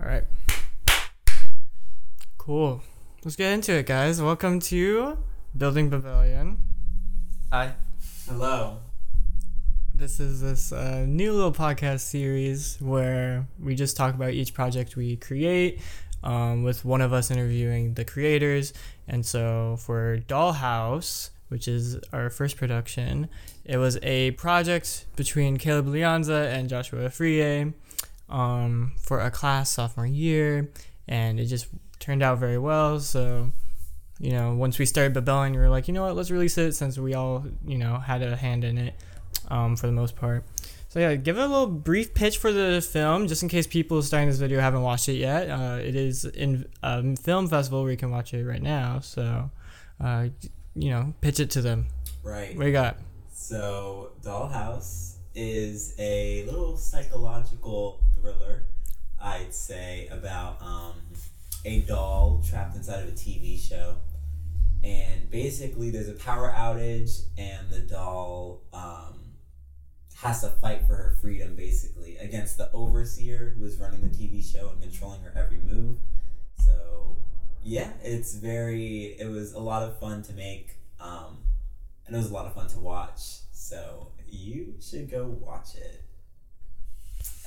All right. Cool. Let's get into it, guys. Welcome to Building Pavilion. Hi. Hello. This is this uh, new little podcast series where we just talk about each project we create, um, with one of us interviewing the creators. And so for Dollhouse, which is our first production, it was a project between Caleb Lianza and Joshua Friye um, for a class sophomore year, and it just turned out very well. So, you know, once we started Babelling, we were like, you know what, let's release it since we all, you know, had a hand in it um, for the most part. So yeah, give a little brief pitch for the film, just in case people starting this video haven't watched it yet. Uh, it is in a film festival where you can watch it right now. So, uh, you know, pitch it to them. Right. What you got? So, Dollhouse is a little psychological thriller, I'd say, about um, a doll trapped inside of a TV show. And basically, there's a power outage, and the doll um, has to fight for her freedom, basically, against the overseer who is running the TV show and controlling her every move. So, yeah, it's very, it was a lot of fun to make. Um, and it was a lot of fun to watch. So you should go watch it.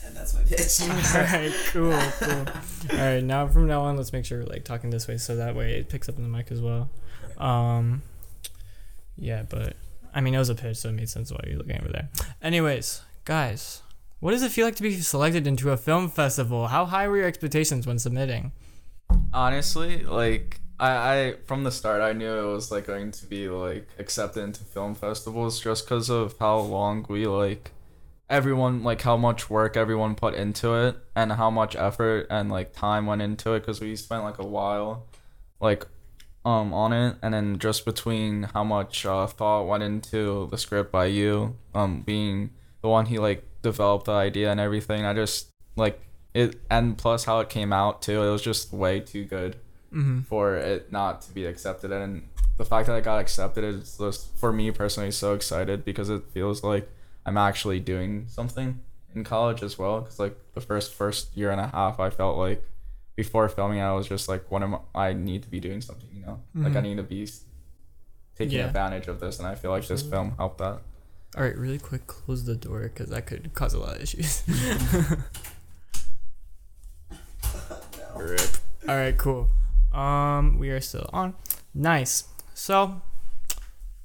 And that's my pitch. All right, cool, cool. All right, now from now on, let's make sure we're like talking this way, so that way it picks up in the mic as well. Um, yeah, but I mean, it was a pitch, so it made sense why you're looking over there. Anyways, guys, what does it feel like to be selected into a film festival? How high were your expectations when submitting? Honestly, like I, I from the start I knew it was like going to be like accepted into film festivals just because of how long we like everyone like how much work everyone put into it and how much effort and like time went into it because we spent like a while like um on it. And then just between how much uh, thought went into the script by you um being the one he like developed the idea and everything i just like it and plus how it came out too it was just way too good Mm-hmm. for it not to be accepted and the fact that it got accepted is just for me personally so excited because it feels like i'm actually doing something in college as well because like the first first year and a half i felt like before filming i was just like what am i, I need to be doing something you know like i Mhm. need to be taking Yeah. advantage of this and i feel like this film helped that All right, really quick, close the door because that could cause a lot of issues. no. All right, cool. Um, we are still on. Nice. So,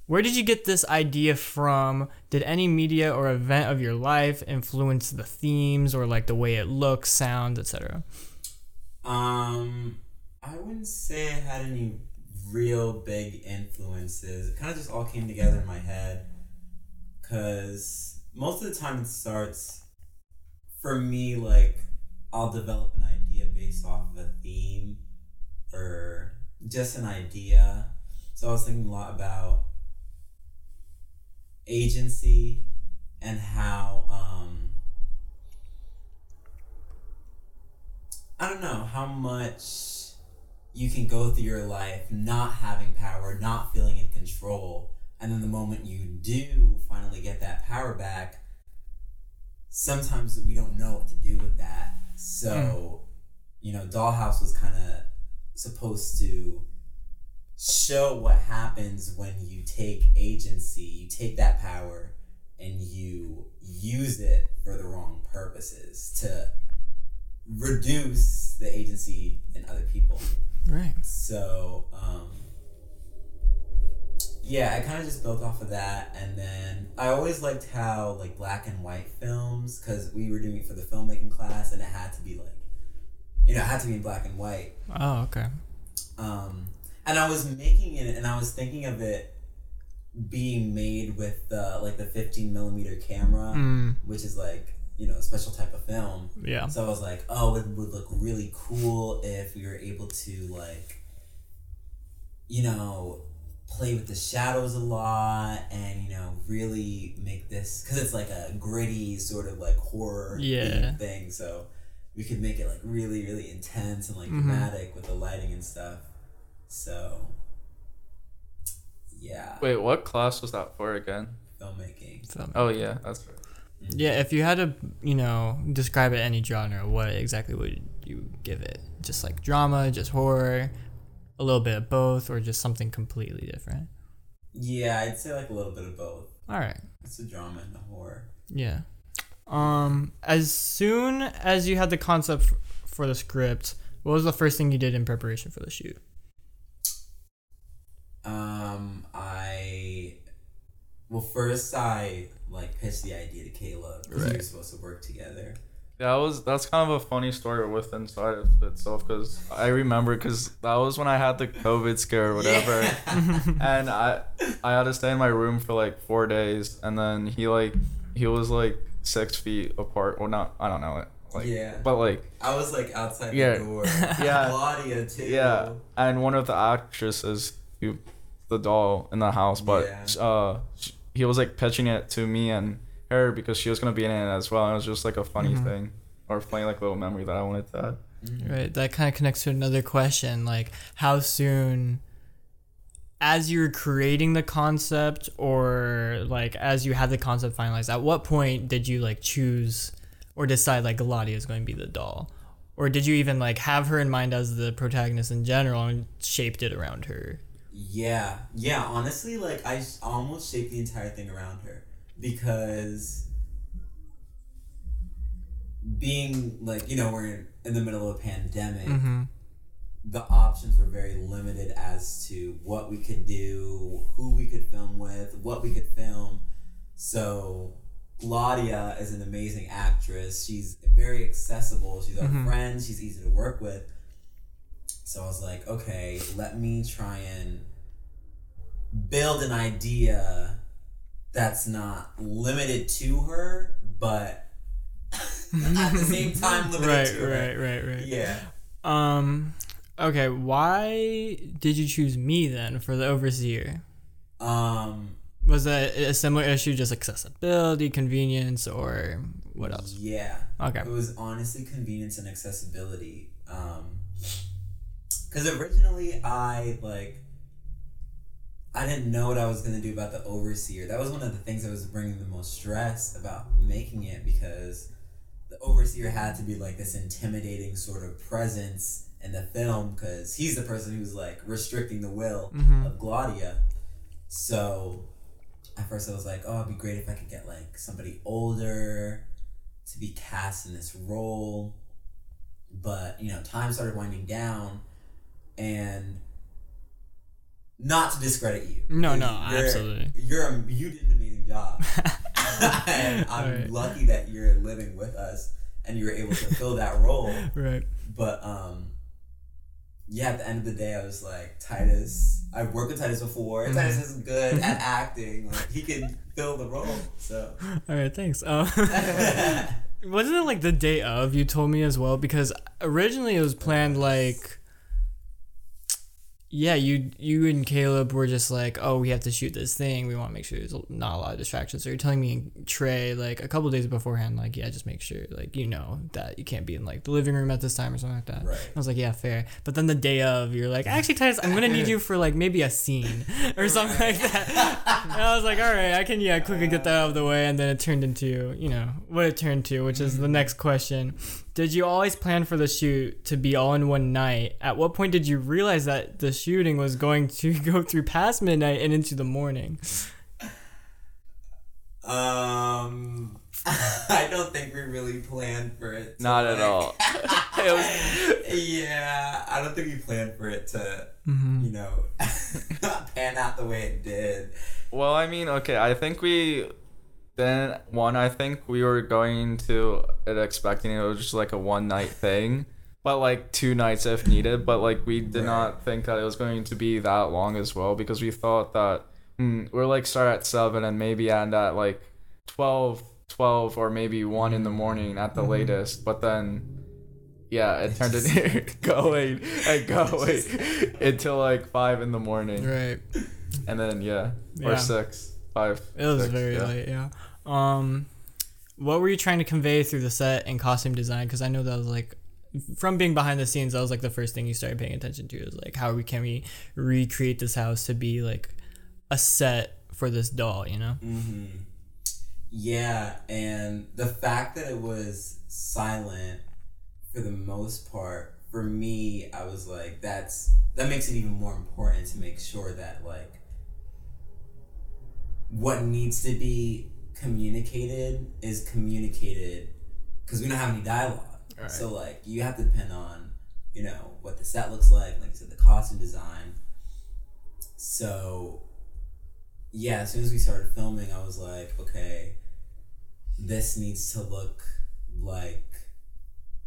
where did you get this idea from? Did any media or event of your life influence the themes or like the way it looks, sounds, etc.? Um, I wouldn't say I had any real big influences. It kind of just all came together in my head. Because most of the time it starts, for me, like, I'll develop an idea based off of a theme or just an idea. So I was thinking a lot about agency and how, um, I don't know how much you can go through your life not having power, not feeling in control, and then the moment you do finally get that power back, sometimes we don't know what to do with that. So, you know, Dollhouse was kind of supposed to show what happens when you take agency, you take that power, and you use it for the wrong purposes to reduce the agency in other people. Right. So, um, yeah, I kind of just built off of that, and then I always liked how like black and white films, because we were doing it for the filmmaking class, and it had to be like, you know, it had to be black and white. Oh, okay. Um, and I was making it, and I was thinking of it being made with the like the fifteen millimeter camera, Mm, which is like you know a special type of film. yeah. So I was like, oh, it would look really cool if we were able to like, you know, play with the shadows a lot and you know really make this because it's like a gritty sort of like horror Yeah. thing. So we could make it like really really intense and like Mhm. dramatic with the lighting and stuff. So yeah, wait what class was that for again filmmaking. So, oh yeah that's right Yeah, if you had to, you know, describe it any genre, what exactly would you give it? Just like drama, just horror, a little bit of both, or just something completely different? Yeah, I'd say like a little bit of both. All right. It's a drama and a horror. Yeah. Um, as soon as you had the concept f- for the script, what was the first thing you did in preparation for the shoot? Um, I well, first I like pitched the idea to Caleb because we were supposed to work together. That was that's kind of a funny story with inside of itself because I remember because that was when I had the COVID scare or whatever, and I I had to stay in my room for like four days, and then he like he was like six feet apart, or not I don't know it like Yeah. but like I was like outside Yeah. the door. Yeah. Claudia too. yeah, and one of the actresses who the doll in the house, but Yeah. uh sh- he was like pitching it to me and her because she was gonna be in it as well. And it was just like a funny Mhm. thing or funny like little memory that I wanted to add. Mhm. Right. That kind of connects to another question, like how soon as you're creating the concept or like as you had the concept finalized, at what point did you like choose or decide like Galadia is going to be the doll? Or did you even like have her in mind as the protagonist in general and shaped it around her? Yeah, yeah. Honestly, like i almost shaped the entire thing around her because being like you know we're in the middle of a pandemic, Mm-hmm. The options were very limited as to what we could do, who we could film with, what we could film. So Claudia is an amazing actress. She's very accessible. She's our Mhm. friend. She's easy to work with. So I was like, okay, let me try and build an idea that's not limited to her, but at the same time limited right, to her. right, right, right. Yeah. Um. Okay. Why did you choose me then for the overseer? Um. Was that a similar issue, just accessibility, convenience, or what else? Yeah. Okay. It was honestly convenience and accessibility. Um, because originally I like I didn't know what I was gonna do about the overseer. That was one of the things that was bringing the most stress about making it because the overseer had to be like this intimidating sort of presence in the film because he's the person who's like restricting the will Mhm. of Glaudia. So at first I was like, oh, it'd be great if I could get like somebody older to be cast in this role. But, you know, time started winding down and not to discredit you. No, no, you're- absolutely. You're a, you did an amazing job. and I'm Alright. lucky that you're living with us and you were able to fill that role. Right. But um, yeah, at the end of the day, I was like, Titus. I've worked with Titus before. Mhm. Titus is good at acting. Like he can fill the role. So All right. Thanks. Um, wasn't it like the day of you told me as well? Because originally it was planned like. Yeah, you you and Caleb were just like, oh, we have to shoot this thing. We want to make sure there's not a lot of distractions. So you're telling me and Trey like a couple days beforehand, like, yeah, just make sure like you know that you can't be in like the living room at this time or something like that. right. I was like, yeah, fair. But then the day of, you're like, actually, Titus, I'm gonna need you for like maybe a scene or something like that. And I was like, all right, I can yeah quickly get that out of the way. And then it turned into you know what it turned to, which is the mm-hmm. next question. Did you always plan for the shoot to be all in one night? At what point did you realize that the shooting was going to go through past midnight and into the morning? Um, I don't think we really planned for it. to, Not at all. Was- yeah, I don't think we planned for it to, Mm-hmm. you know, pan out the way it did. Well, I mean, okay, I think we then one. I think we were going to it expecting it was just like a one night thing, but like two nights if needed. But like we did Right. not think that it was going to be that long as well because we thought that hmm, we're like start at seven and maybe end at like 12, 12 or maybe one in the morning at the Mhm. latest. But then. Yeah, it turned into going and going until like five in the morning, Right. and then yeah, Yeah. or six, five. It was six, very yeah. late, yeah. Um, what were you trying to convey through the set and costume design? Because I know that was like, from being behind the scenes, that was like the first thing you started paying attention to. Is like, how we can we recreate this house to be like a set for this doll? You know? Mm-hmm. Yeah, and the fact that it was silent for the most part, for me, I was like, that's that makes it even more important to make sure that like what needs to be communicated is communicated because we don't have any dialogue. Right. So like you have to depend on you know what the set looks like, like you said, the costume design. So yeah, as soon as we started filming, I was like, okay, this needs to look like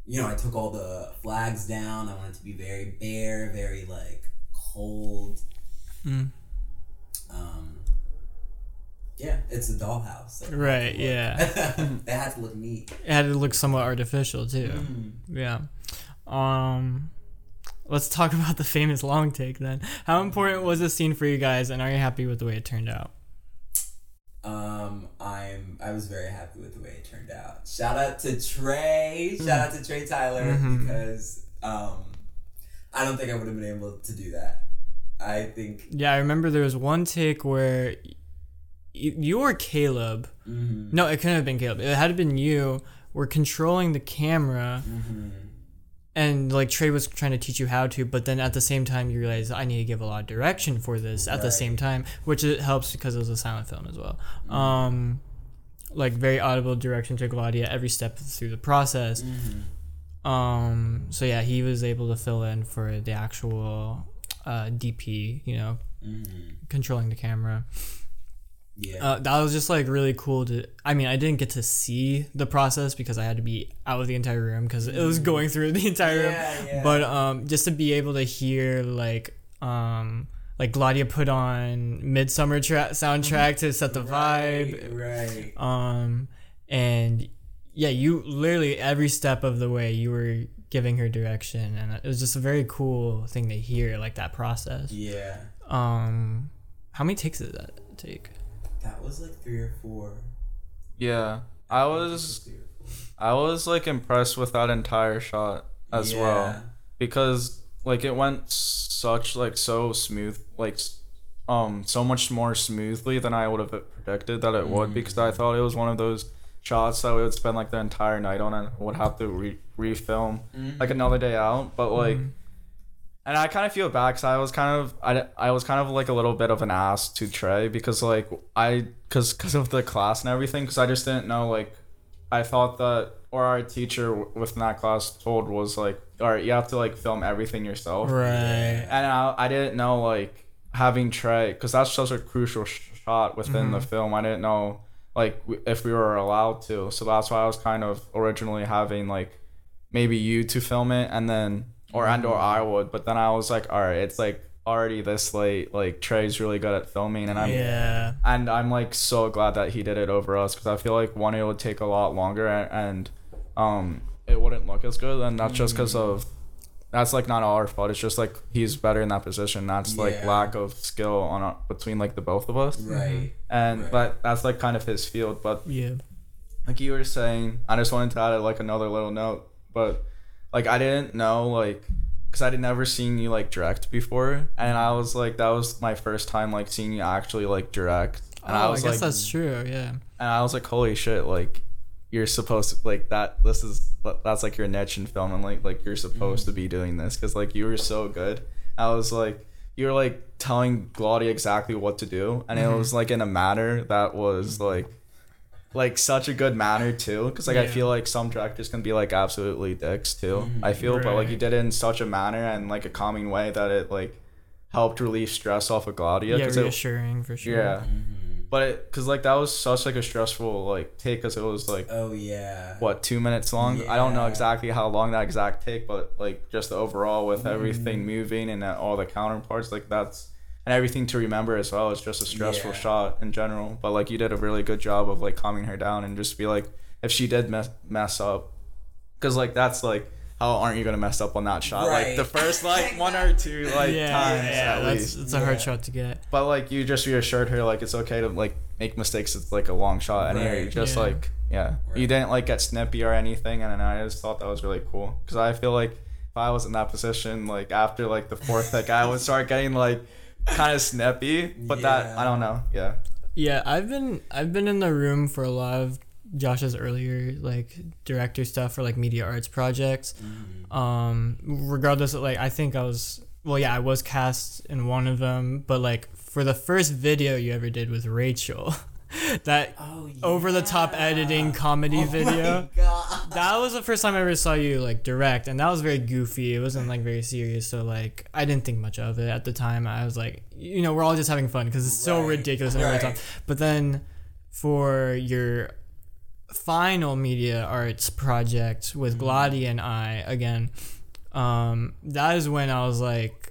you know, I took all the flags down. I wanted to be very bare, very like cold. Mm. Um, yeah, it's a dollhouse. so it had to Right, yeah. it had to look neat. It had to look somewhat artificial too. Mm. Yeah. Um let's talk about the famous long take then. How important was this scene for you guys and are you happy with the way it turned out? Um, I'm I was very happy with the way it turned out. Shout out to Trey. Shout out to Trey Tyler Mhm. because um, I don't think I would have been able to do that. I think Yeah, I remember there was one take where you or Caleb, mm-hmm, no, it couldn't have been Caleb. It had been you were controlling the camera mm-hmm, and like Trey was trying to teach you how to, but then at the same time you realize I need to give a lot of direction for this at the same time, which it helps because it was a silent film as well. Um, like very audible direction to Gladia every step through the process. mm-hmm. Um, so yeah, he was able to fill in for the actual uh, DP, you know, Mm-hmm. controlling the camera. Yeah. Uh, that was just like really cool to. I mean, I didn't get to see the process because I had to be out of the entire room because it was going through the entire room. Yeah, yeah. But um, just to be able to hear like um, like Gladia put on Midsummer tra- soundtrack to set the vibe. Right. right. Um, and yeah, you literally every step of the way you were giving her direction, and it was just a very cool thing to hear, like that process. Yeah. Um, how many takes did that take? That was like three or four. Yeah, I was Three or four. I was like impressed with that entire shot as well because like it went such like so smooth like um so much more smoothly than I would have predicted that it would because I thought it was one of those shots that we would spend like the entire night on and would have to re- refilm Mhm. like another day out but like Mhm. And I kind of feel bad because I was kind of I, I was kind of like a little bit of an ass to Trey because like I because because of the class and everything because I just didn't know like I thought that or our teacher within that class told was like all right you have to like film everything yourself. Right. and I, I didn't know like having Trey because that's such a crucial sh- shot within the mm-hmm. film. I didn't know like if we were allowed to. So that's why I was kind of originally having like maybe you to film it and then or and or I would but then I was like all right it's like already this late like Trey's really good at filming and I'm Yeah. and I'm like so glad that he did it over us because I feel like one it would take a lot longer and, and um it wouldn't look as good and that's just because of that's like not all our fault it's just like he's better in that position that's like Yeah. lack of skill on our, between like the both of us Right. and Right. but that's like kind of his field but Yeah. like you were saying, I just wanted to add like another little note, but like I didn't know like because I'd never seen you like direct before, and I was like that was my first time like seeing you actually like direct, and oh, I I, was guess like, that's true. Yeah. and I was like, holy shit, like you're supposed to like that. This is that's like your niche in film, and like like you're supposed to mm-hmm. be doing this because like you were so good. I was like. You were like telling Claudia exactly what to do, and it mm-hmm. was like in a manner that was like like such a good manner too because like i feel like some directors can be like absolutely dicks too i feel but like you did it in such a manner and like a calming way that it like helped relieve stress off of Gladia. Yeah, 'cause it- reassuring for sure. yeah. Mhm. But it, cause like that was such like a stressful like take, cause it was like Oh yeah. what two minutes long. I don't know exactly how long that exact take, but like just the overall with everything Mm-hmm. moving and uh, all the counterparts, like that's and everything to remember as well. It's just a stressful Yeah. shot in general. But like you did a really good job of like calming her down and just be like, if she did mess mess up, cause like that's like. How aren't you gonna mess up on that shot? Like the first like one or two like yeah, times yeah, at that's least. it's a hard Yeah. shot to get. But like you just reassured her like it's okay to like make mistakes. It's like a long shot, and you just Yeah. like yeah, you didn't like get snippy or anything, and I just thought that was really cool because I feel like if I was in that position, like after like the fourth pick, I would start getting like kind of snappy, But that I don't know, yeah, Yeah, I've been I've been in the room for a lot of Josh's earlier like director stuff for like media arts projects. Mhm. Um, regardless of like, I think I was well, yeah, I was cast in one of them, but like for the first video you ever did with Rachel, that Oh, over the top editing comedy Oh video. That was the first time I ever saw you like direct, and that was very goofy. It wasn't like very serious, so like I didn't think much of it at the time. I was like, you know, we're all just having fun because it's so ridiculous and over the top. But then for your final media arts project with Mm-hmm. Gladi and I again, um, that is when I was like,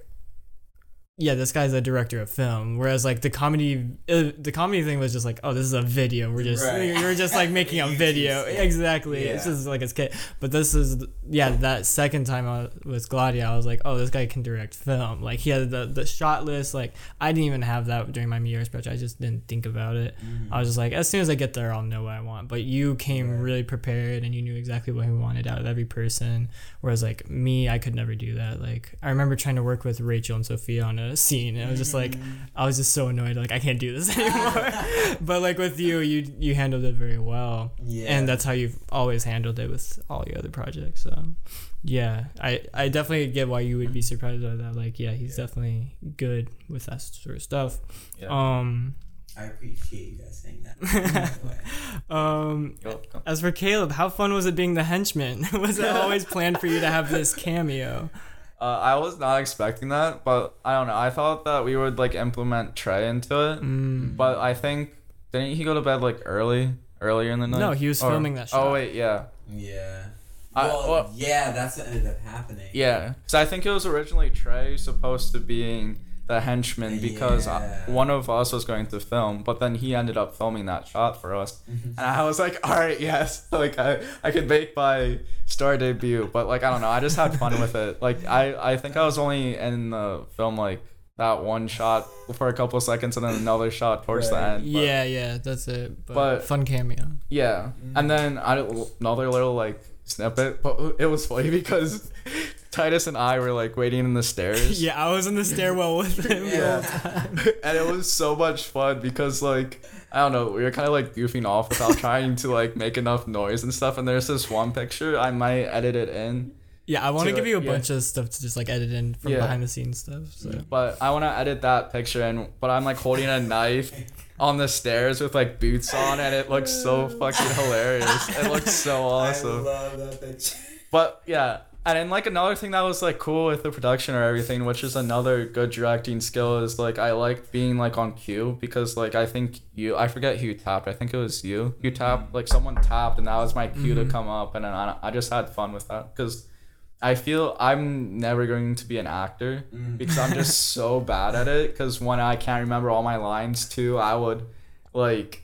yeah, this guy's a director of film. Whereas like the comedy, uh, the comedy thing was just like, oh, this is a video. We're just Right. you're just like making a video. Exactly. It's just like a skit. But this is yeah, that second time I was Gladia, I was like, oh, this guy can direct film. Like he had the the shot list. Like I didn't even have that during my years project. I just didn't think about it. I was just like, as soon as I get there, I'll know what I want. But you came Right. really prepared and you knew exactly what you wanted out of every person. Whereas like me, I could never do that. Like I remember trying to work with Rachel and Sophia on a scene, and I was just like, I was just so annoyed. Like I can't do this anymore. but like with you, you you handled it very well, Yeah. and that's how you've always handled it with all your other projects. So. Yeah, I, I definitely get why you would be surprised by that. Like, yeah, he's definitely good with that sort of stuff. Yeah. Um, I appreciate you guys saying that. by the way. um, as for Caleb, how fun was it being the henchman? was it always planned for you to have this cameo? Uh, I was not expecting that, but I don't know. I thought that we would like implement Trey into it, Mm. but I think didn't he go to bed like early, earlier in the night? No, he was Or- filming that shot. Oh wait, yeah, Yeah. I- Well, well- yeah, that's what ended up happening. yeah. Because I think it was originally Trey supposed to being the henchman because uh Yeah. one of us was going to film, but then he ended up filming that shot for us, Mhm. and I was like, all right, yes, like I I could make my star debut, but like I don't know, I just had fun with it. Like I I think I was only in the film like that one shot for a couple seconds and then another shot towards the end. but- yeah, yeah, that's it. But, but- fun cameo. Yeah, and then I another little like snippet, but it was funny because Titus and I were like waiting in the stairs. Yeah, I was in the stairwell with him. the Yeah. whole time. and it was so much fun because like I don't know, we were kind of like goofing off without trying to like make enough noise and stuff. And there's this one picture I might edit it in, Yeah, I want to To give it, you a yeah. bunch of stuff to just like edit in from Yeah. behind the scenes stuff. So but I want to edit that picture in. But I'm like holding a knife on the stairs with like boots on, and it looks so fucking hilarious. It looks so awesome. I awesome. love that picture. But yeah, and then like another thing that was like cool with the production or everything, which is another good directing skill, is like I like being like on cue because like I think you I forget who tapped. I think it was you. You tapped like someone tapped, and that was my cue Mhm. to come up, and then I, I just had fun with that because. I feel I'm never going to be an actor Mm. because I'm just so bad at it. Because when I can't remember all my lines, too, I would like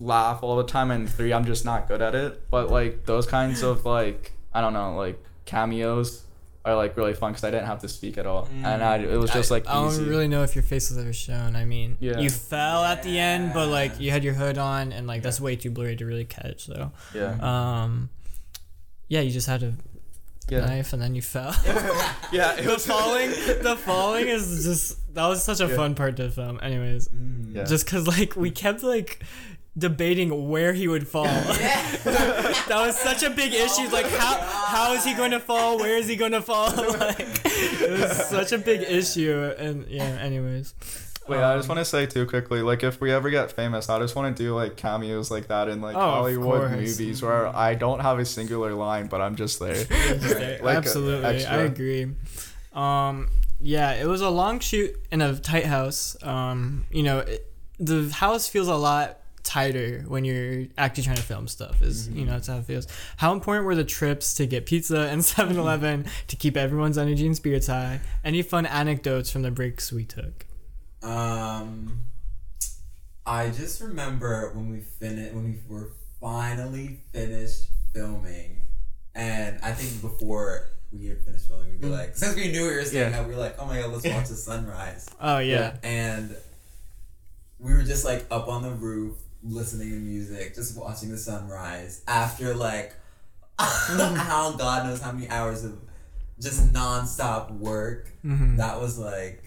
laugh all the time. And three, I'm just not good at it. But like those kinds of like I don't know, like cameos are like really fun because I didn't have to speak at all, and I it was just like I easy. don't really know if your face was ever shown. I mean, Yeah. you fell at the end, but like you had your hood on, and like that's way too blurry to really catch. So, yeah, um, yeah, you just had a yeah, knife, and then you fell. yeah. It the was falling, the falling is just that was such a Yeah. fun part to film. Anyways, Mm. Yeah. just cause like we kept like debating where he would fall. that was such a big issue. Like how how is he going to fall? Where is he going to fall? like it was such a big issue. And yeah. Anyways. Wait, I just Um, want to say too quickly, like if we ever get famous, I just want to do like cameos like that in like Oh, Hollywood movies where I don't have a singular line, but I'm just there. Right. Like a Absolutely, I agree. Um, yeah, it was a long shoot in a tight house. Um, you know, it, the house feels a lot tighter when you're actually trying to film stuff. Is you know that's how it feels. How important were the trips to get pizza and 7-Eleven to keep everyone's energy and spirits high? Any fun anecdotes from the breaks we took? Um, I just remember when we finished when we were finally finished filming, and I think before we had finished filming, we'd be like, since we knew we were staying Yeah. we were like, oh my god, let's watch the sunrise, Oh yeah. and we were just like up on the roof listening to music, just watching the sunrise after like how God knows how many hours of just nonstop work hmm that was like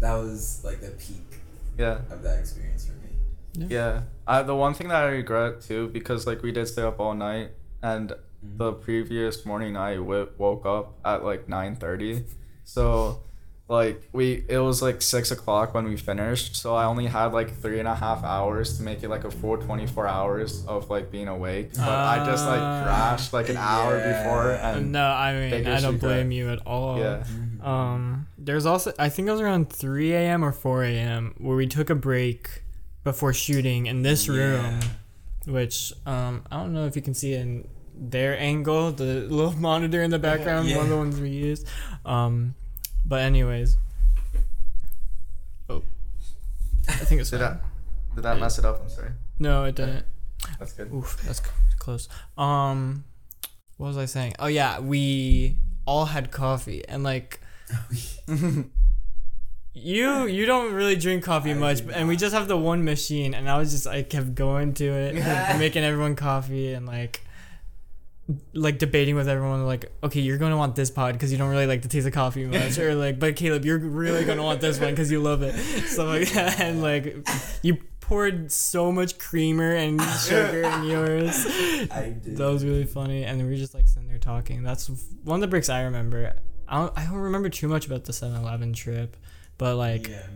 that was like the peak Yeah. of that experience for me. Yeah. I, the one thing that I regret too, because like we did stay up all night, and Mhm. the previous morning I w- woke up at like nine thirty, so like we it was like six o'clock when we finished, so I only had like three and a half hours to make it like a full twenty four hours of like being awake. But I just like Ah. crashed like an hour before, and no, I mean I don't regret. blame you at all. yeah, Um, there's also I think it was around 3 a.m. or 4 a.m. where we took a break before shooting in this room, which um I don't know if you can see in their angle, the little monitor in the background, one of the ones we used. Um, but anyways, oh, I think it's did fine. that did that mess it up? I'm sorry. No, it didn't. That's good. Oof, that's c- close. Um, what was I saying? Oh yeah, we all had coffee and like you you don't really drink coffee I much do and we just have the one machine and I was just I kept going to it and making everyone coffee and like like debating with everyone like okay you're gonna want this pod because you don't really like the taste of coffee much or like but Caleb you're really gonna want this one because you love it. Stuff like that. And like you poured so much creamer and sugar in yours. I did. that was really funny. And we were just like sitting there talking. That's one of the breaks I remember. I don't, I don't remember too much about the 7-Eleven trip but like yeah,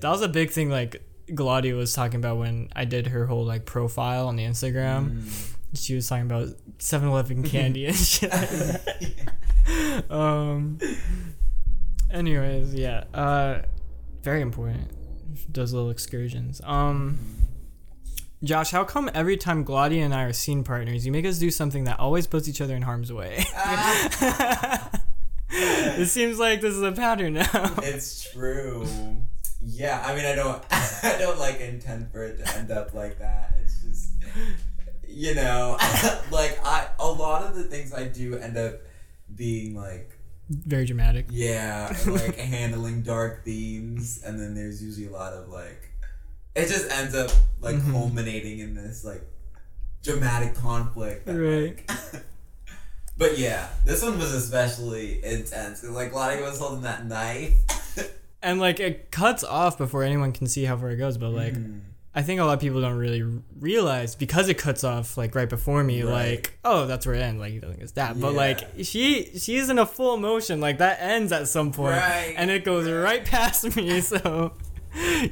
that was a big thing like Gladia was talking about when I did her whole like profile on the Instagram. Mm. She was talking about 7-Eleven candy and shit. um. Anyways, yeah. Uh, very important. Does little excursions. Um. Josh, how come every time Gladia and I are scene partners, you make us do something that always puts each other in harm's way? it seems like this is a pattern now. It's true. Yeah, I mean, I don't, I don't like intend for it to end up like that. It's just, you know, like I, a lot of the things I do end up being like, Very dramatic. yeah, like handling dark themes, and then there's usually a lot of like, it just ends up like Mhm. culminating in this like dramatic conflict. that, Right. like- but yeah, this one was especially intense because like Lottie was holding that knife. and like it cuts off before anyone can see how far it goes but like Mhm. I think a lot of people don't really realize because it cuts off like right before me Right. like oh that's where it ends like you don't think it's that but like she she's in a full motion like that ends at some point Right, and it goes right. past me so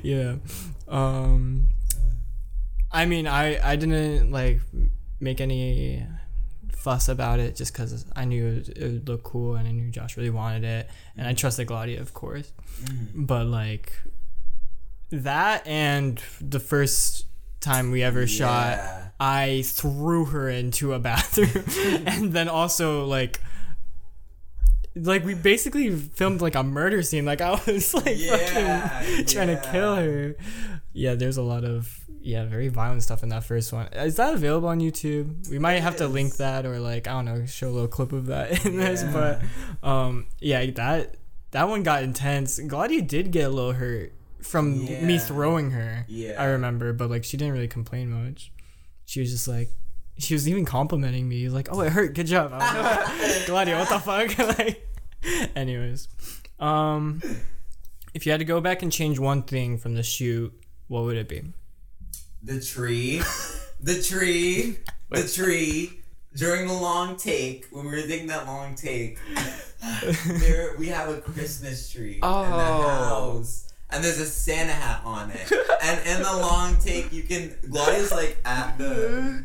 yeah. Um i mean i i didn't like make any fuss about it just because i knew it would, it would look cool and i knew josh really wanted it and i trusted gladia of course. Mhm. but like that and the first time we ever shot i threw her into a bathroom. And then also like like we basically filmed like a murder scene. Like i was like Yeah, fucking trying to kill her. Yeah there's a lot of yeah very violent stuff in that first one. Is that available on youtube? We might It have to link that or like i don't know show a little clip of that in this but um yeah that that one got intense. Gladia did get a little hurt from me throwing her Yeah. i remember but like she didn't really complain much. She was just like she was even complimenting me like oh it hurt. Good job. Like, gladia what the fuck? Like anyways um if you had to go back and change one thing from the shoot what would it be? The tree, the tree, the tree. During the long take, when we were taking that long take, there we have a Christmas tree in the Oh. house, and there's a Santa hat on it. And in the long take, you can Gladia's like at the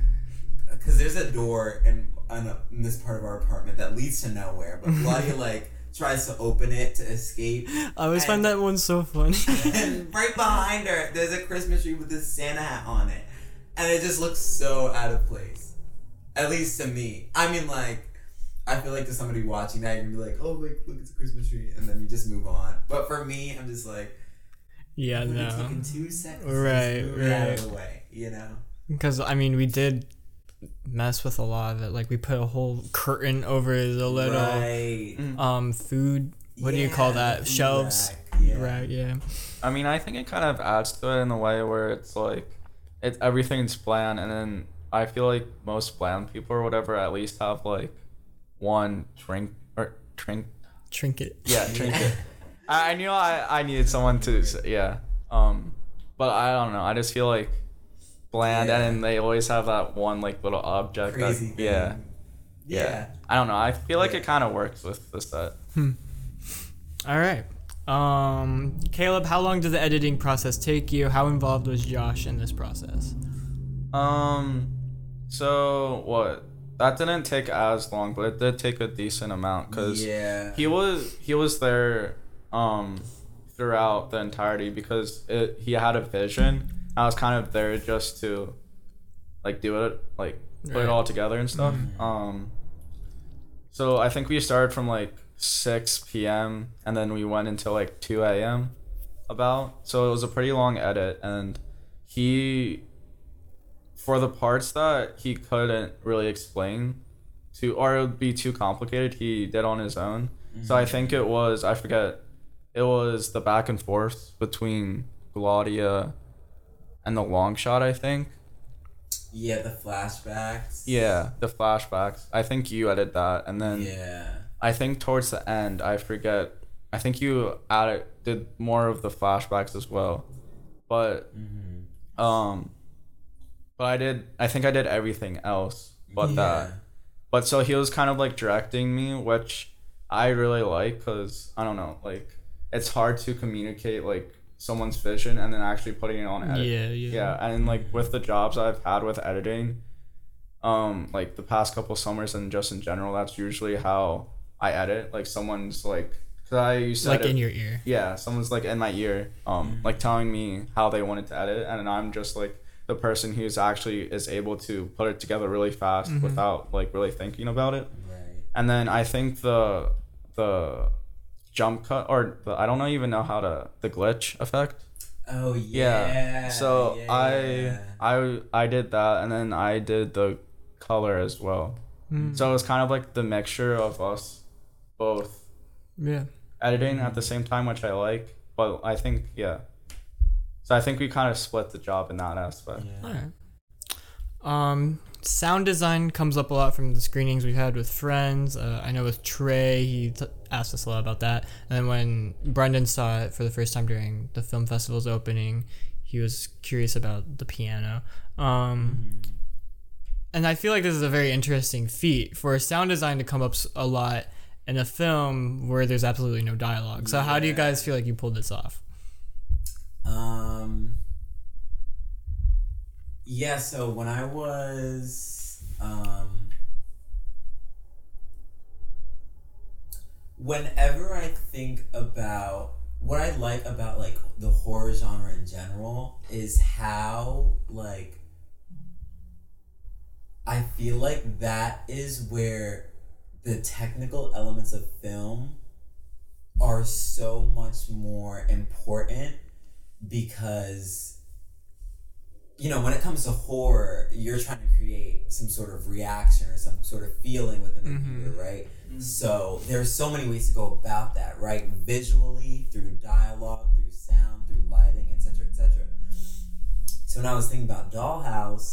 because there's a door in, in, this part of our apartment that leads to nowhere, but Gladia like tries to open it to escape. i always find that one so funny and right behind her, there's a Christmas tree with this Santa hat on it, and it just looks so out of place. At least to me. I mean, like, I feel like to somebody watching that, you're gonna be like, "Oh, like, look, it's a Christmas tree," and then you just move on. But for me, I'm just like, yeah no taken two seconds, to Right, just move it out right. of the way, you know." because i mean we did mess with a lot of it like we put a whole curtain over the little right. um food what do you call that shelves rack, Yeah. right yeah I mean, I think it kind of adds to it in a way where it's like, it's everything's bland, and then I feel like most bland people or whatever at least have like one drink or drink. trinket Yeah, trinket. I, I knew I, I needed someone to yeah. Um, but I don't know. I just feel like bland, Yeah. and they always have that one like little object. that- Crazy. Thing. yeah, Yeah. I don't know. I feel like Yeah. it kind of works with the set. All right. Um, Caleb, how long did the editing process take you? How involved was Josh in this process? Um, so what? That didn't take as long, but it did take a decent amount because yeah. he was he was there um throughout the entirety because it he had a vision. I was kind of there just to like do it like put Right. it all together and stuff. Mhm. Um so I think we started from like 6 p.m. and then we went until like 2 a.m. about. So it was a pretty long edit and he for the parts that he couldn't really explain to or it would be too complicated, he did on his own. So I think it was I forget it was the back and forth between Claudia and the long shot, I think. Yeah, the flashbacks. Yeah, the flashbacks. I think you edited that, and then Yeah. I think towards the end, I forget. I think you added did more of the flashbacks as well, but Mm-hmm. um, but I did. I think I did everything else but that. But so he was kind of like directing me, which I really like because I don't know, like it's hard to communicate like someone's vision and then actually putting it on edit. Yeah, yeah. Yeah, and like with the jobs I've had with editing, um, like the past couple summers and just in general, that's usually how I edit. Like someone's like, cause I used to Like edit- in your ear. yeah, someone's like in my ear, um, like telling me how they wanted to edit, and I'm just like the person who's actually is able to put it together really fast Mhm. without like really thinking about it. Right. And then I think the the jump cut or the, I don't even know how to the glitch effect. Oh Yeah. yeah. So yeah, I. I I did that, and then I did the color as well. Mm. So it was kind of like the mixture of us both yeah. editing at the same time, which I like. But I think yeah. So I think we kind of split the job in that aspect. Yeah. All right. Um, sound design comes up a lot from the screenings we've had with friends. Uh, I know with Trey, he t- asked us a lot about that. And then when Brendan saw it for the first time during the film festival's opening, he was curious about the piano. Um, Mhm. and I feel like this is a very interesting feat for a sound design to come up a lot in a film where there's absolutely no dialogue. So how do you guys feel like you pulled this off? Um. Yeah. So when I was um. Whenever I think about what I like about like the horror genre in general is how like I feel like that is where the technical elements of film are so much more important because you know when it comes to horror you're trying to create some sort of reaction or some sort of feeling within the Mhm. viewer right? So there's so many ways to go about that right? Visually through dialogue through sound through lighting etc etc so when i was thinking about dollhouse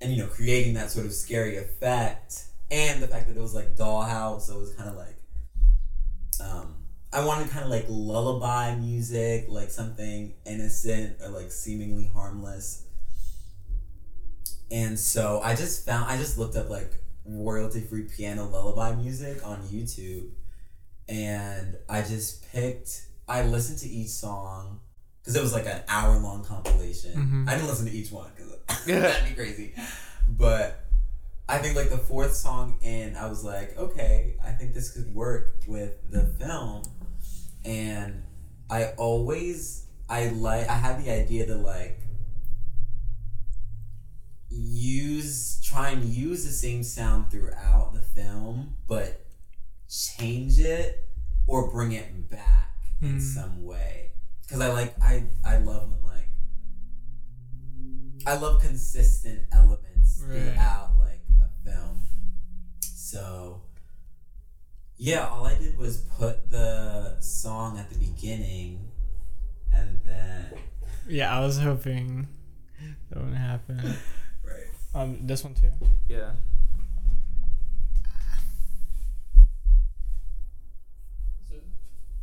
and you know creating that sort of scary effect and the fact that it was like dollhouse so it was kind of like um, I wanted kind of like lullaby music, like something innocent or like seemingly harmless. And so I just found, I just looked up like royalty free piano lullaby music on YouTube. And I just picked, I listened to each song because it was like an hour long compilation. Mhm. I didn't listen to each one because that'd be crazy. But I think like the fourth song in, I was like, okay, I think this could work with the film. And I always, I like, I had the idea to like use, try and use the same sound throughout the film, but change it or bring it back in Mm. some way. Cause I like, I, I love when like, I love consistent elements Right. throughout like a film. So yeah, all I did was put the song at the beginning and then Yeah, I was hoping that wouldn't happen. right. Um, this one too. Yeah.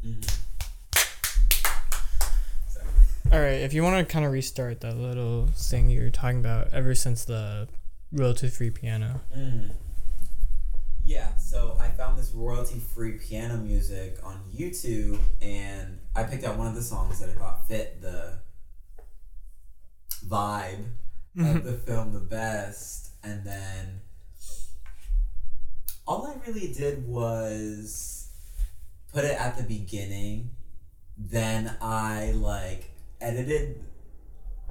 Mm-hmm. All right, if you want to kind of restart that little thing you were talking about ever since the royalty free piano. Mm. Yeah, so I found this royalty free piano music on YouTube and I picked out one of the songs that I thought fit the vibe of the film the best. And then all I really did was put it at the beginning. Then I like edited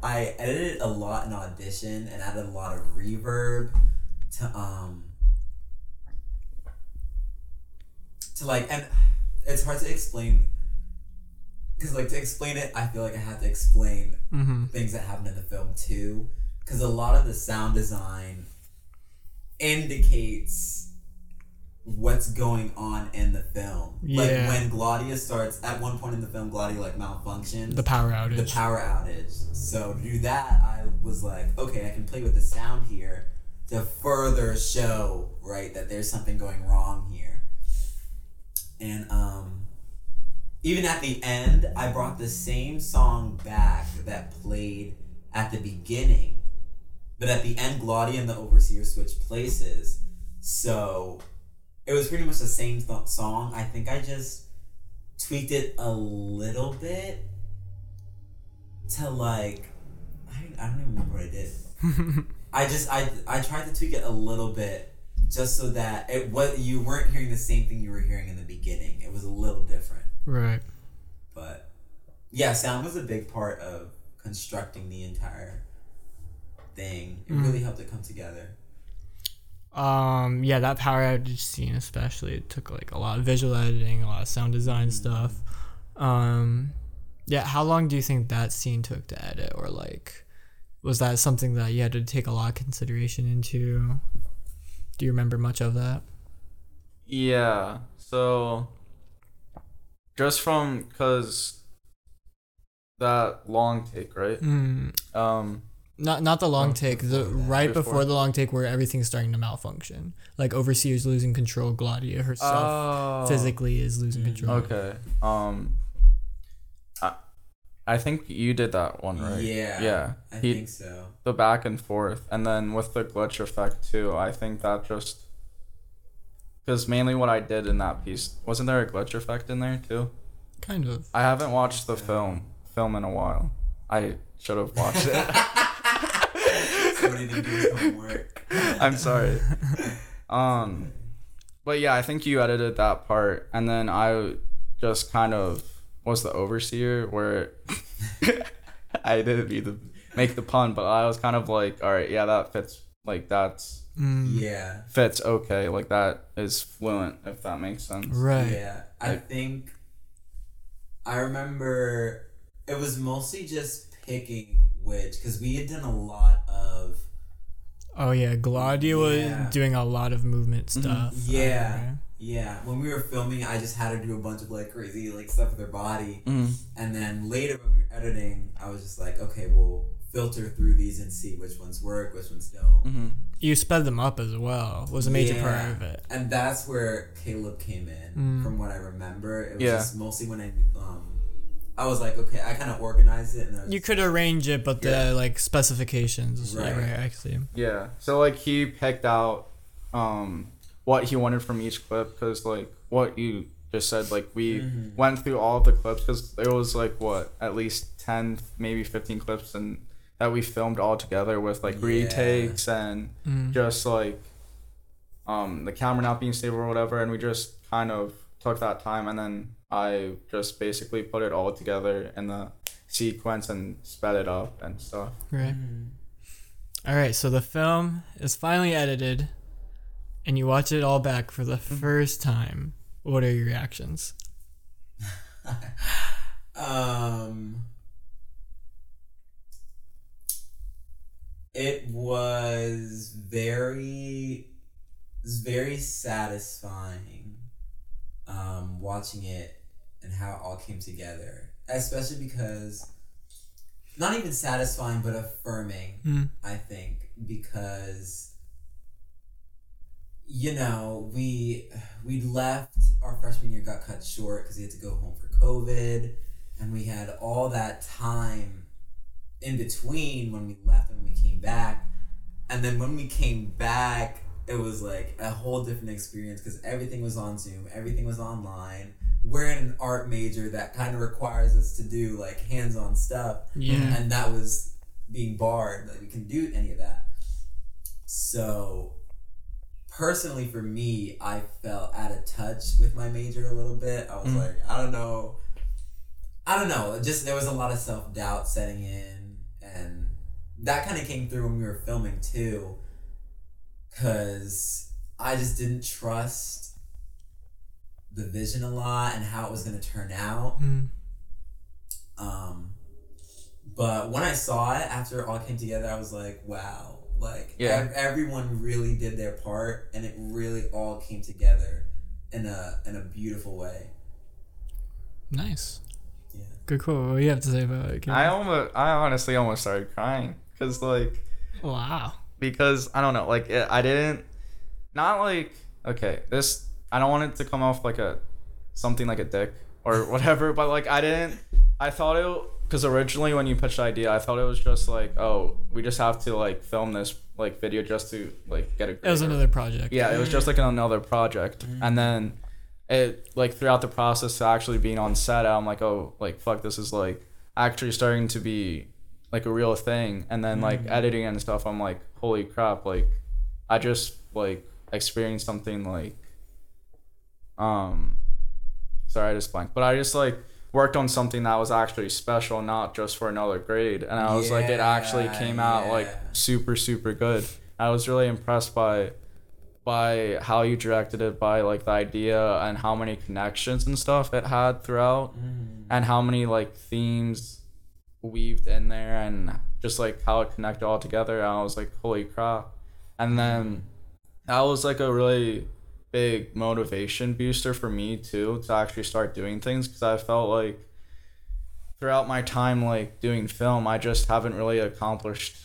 I edited a lot in Audition and added a lot of reverb to um to like and it's hard to explain because like to explain it I feel like I have to explain Mm-hmm. things that happen in the film too because a lot of the sound design indicates what's going on in the film like Yeah. when Glaudia starts at one point in the film Glaudia like malfunctions The power outage. the power outage. So to do that, I was like, okay, I can play with the sound here to further show right that there's something going wrong here. And um, even at the end, I brought the same song back that played at the beginning, but at the end, Glaudia and the Overseer switched places. So it was pretty much the same th- song. I think I just tweaked it a little bit to like I, I don't even remember what I did. I just I I tried to tweak it a little bit just so that it what you weren't hearing the same thing you were hearing in the beginning. It was a little different. right. But yeah, sound was a big part of constructing the entire thing. It Mm. really helped it come together. Um, yeah, that power outage scene especially it took like a lot of visual editing, a lot of sound design stuff. Um, yeah, how long do you think that scene took to edit, or like, was that something that you had to take a lot of consideration into? Do you remember much of that? Yeah. So just from cuz that long take, right? Mm, Um not not the long Oh, take, the right Before. before the long take where everything's starting to malfunction, like overseer's losing control, Glaudia herself oh, physically is losing control. Okay. Um I I think you did that one, right? Yeah. Yeah. I He- think so. the back and forth and then with the glitch effect too i think that just because mainly what i did in that piece wasn't there a glitch effect in there too Kind of. i haven't watched the film film in a while i should have watched it Somebody didn't do his homework. i'm sorry um but yeah i think you edited that part and then i just kind of was the overseer where i didn't mean to make the pun but i was kind of like all right yeah that fits like that's Mm, Yeah. fits okay. Like that is fluent, if that makes sense. Right. Yeah, I Like- think I remember it was mostly just picking which because we had done a lot of Oh yeah, Glaudia Yeah. was doing a lot of movement Mhm. stuff. Yeah. Okay. yeah when we were filming I just had to do a bunch of like crazy like stuff with her body Mm. and then later when we were editing I was just like okay we'll filter through these and see which ones work which ones don't hmm You sped them up as well. Was a major Yeah. part of it. and that's where Caleb came in Mm. from what I remember it was Yeah. just mostly when I um I was like okay I kind of organized it and I was You could arrange it, but the like specifications. Right. Right. Right. Actually. Yeah. So like he picked out um what he wanted from each clip because like what you just said like we Mhm. went through all of the clips because there was like what at least 10 maybe 15 clips and that we filmed all together with like Yeah. retakes and Mm. just like um the camera not being stable or whatever and we just kind of took that time and then i just basically put it all together in the sequence and sped it up and stuff Right. Mhm. All right. So the film is finally edited, and you watch it all back for the first time. What are your reactions? um, it was very, it was very satisfying, um, watching it and how it all came together. Especially because, not even satisfying, but affirming. Mm. I think because you know we we left our freshman year got cut short because we had to go home for COVID, and we had all that time in between when we left and when we came back. And then when we came back, it was like a whole different experience because everything was on Zoom, everything was online. We're in an art major that kind of requires us to do like hands on stuff. Yeah. And that was being barred. Like we couldn't do any of that. So personally for me, I felt out of touch with my major a little bit. I was Mm. like, I don't know. I don't know. Just there was a lot of self doubt setting in, and that kind of came through when we were filming too, because I just didn't trust the vision a lot and how it was going to turn out. Mm. Um, but when I saw it after it all came together, I was like, wow, like Yeah. ev- everyone really did their part, and it really all came together in a in a beautiful way. Nice. Yeah. Good cool. What do you have to say about it? Kim? I almost, I honestly almost started crying because like wow. because I don't know, like it, I didn't, not like okay, this I don't want it to come off like a something like a dick or whatever, but like I didn't, I thought it because originally when you pitched the idea, I thought it was just like oh we just have to like film this like video just to like get a. It was another project. Yeah, it was just like another project, and then it like throughout the process to actually being on set, I'm like, oh, like fuck, this is like actually starting to be like a real thing, and then like editing and stuff, I'm like, holy crap, like I just like experienced something like, um, sorry, I just blanked, but I just like worked on something that was actually special, not just for another grade, and I was like, it actually came out like super super good. I was really impressed by by how you directed it by like the idea and how many connections and stuff it had throughout mm. and how many like themes weaved in there and just like how it connected all together. I was like holy crap. And then that was like a really big motivation booster for me too to actually start doing things because i felt like throughout my time like doing film i just haven't really accomplished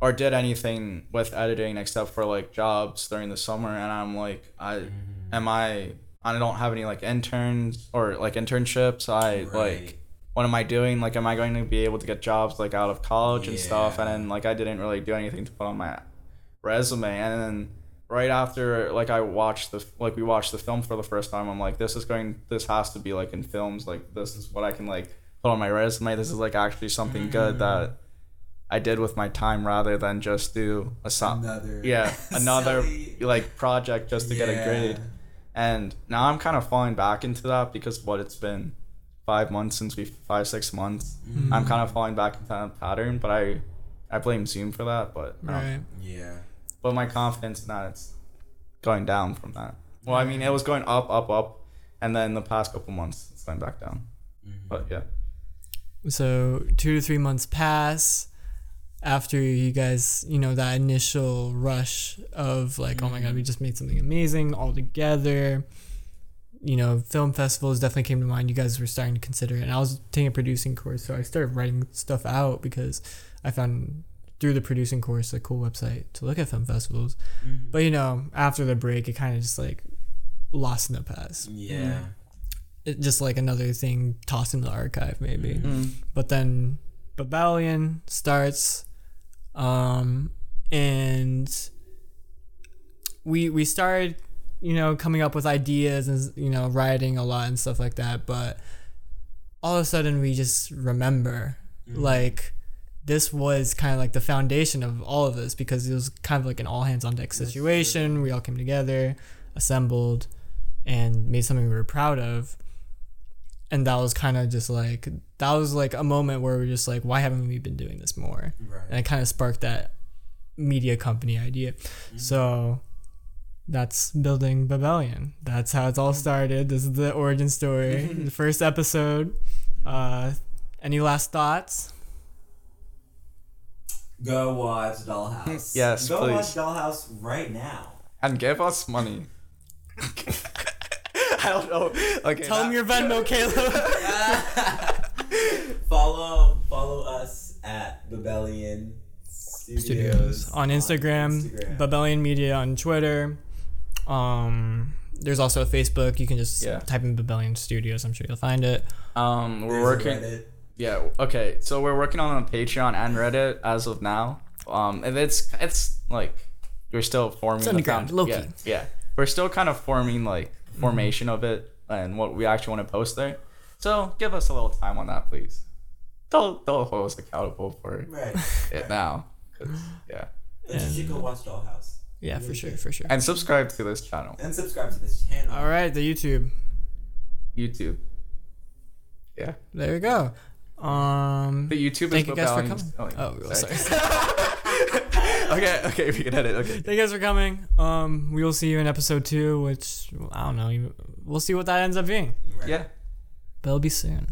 or did anything with editing except for like jobs during the summer and i'm like i mm-hmm. am i i don't have any like interns or like internships. I Right. like what am i doing? Like am i going to be able to get jobs like out of college and stuff? And then like i didn't really do anything to put on my resume. And then right after like i watched the like we watched the film for the first time i'm like this is going this has to be like in films like this is what i can like put on my resume this is like actually something good that i did with my time rather than just do a song Another yeah another like project just to get a grade and now i'm kind of falling back into that because what it's been five months since we five six months Mm-hmm. i'm kind of falling back into that pattern but i i blame zoom for that but Right. Yeah. But my confidence in that it's going down from that well i mean it was going up up up and then the past couple months it's going back down Mm-hmm. but yeah So two to three months pass after you guys, you know, that initial rush of like, oh my god, we just made something amazing all together. You know, film festivals definitely came to mind. You guys were starting to consider it. And I was taking a producing course, so I started writing stuff out because I found through the producing course a cool website to look at film festivals. Mm-hmm. But you know, after the break, it kind of just like lost in the past. Yeah. It just like another thing tossed in the archive, maybe Mm. but then Babellion starts um and we we started you know coming up with ideas and you know writing a lot and stuff like that but all of a sudden we just remember like this was kind of like the foundation of all of this because it was kind of like an all hands on deck situation we all came together assembled and made something we were proud of and that was kind of just like that was like a moment where we are just like why haven't we been doing this more Right. and it kind of sparked that media company idea so that's building Babellion. That's how it's all started. This is the origin story, the first episode. Uh, any last thoughts? Go watch Dollhouse. Yes, Go please. watch Dollhouse right now. and give us money i don't know okay Tell them that- your Venmo, Caleb. follow follow us at Babellion Studios, Studios on Instagram, Instagram. Babellion Media on Twitter. Um, there's also a Facebook. You can just Yeah. type in Babellion Studios. I'm sure you'll find it. Um, we're There's a working. Reddit. Yeah. Okay. So we're working on a Patreon and Reddit as of now. Um, and it's it's like we're still forming. It's the underground, found- low-key. Yeah, yeah. We're still kind of forming like formation of it and what we actually want to post there. So give us a little time on that, please. Don't don't hold us accountable for Right. it now. yeah. But you should go watch Dollhouse. Yeah, for sure, for sure. And subscribe to this channel, And subscribe to this channel. All right, the YouTube. YouTube. Yeah. There you go. Um, the YouTube thank is you guys for coming. Oh, yeah. oh really? sorry. okay, okay, we can edit. Okay. Thank you guys for coming. Um, we will see you in episode two, which I don't know. We'll see what that ends up being. Yeah, but it'll be soon.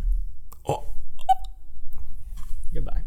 Oh. Goodbye.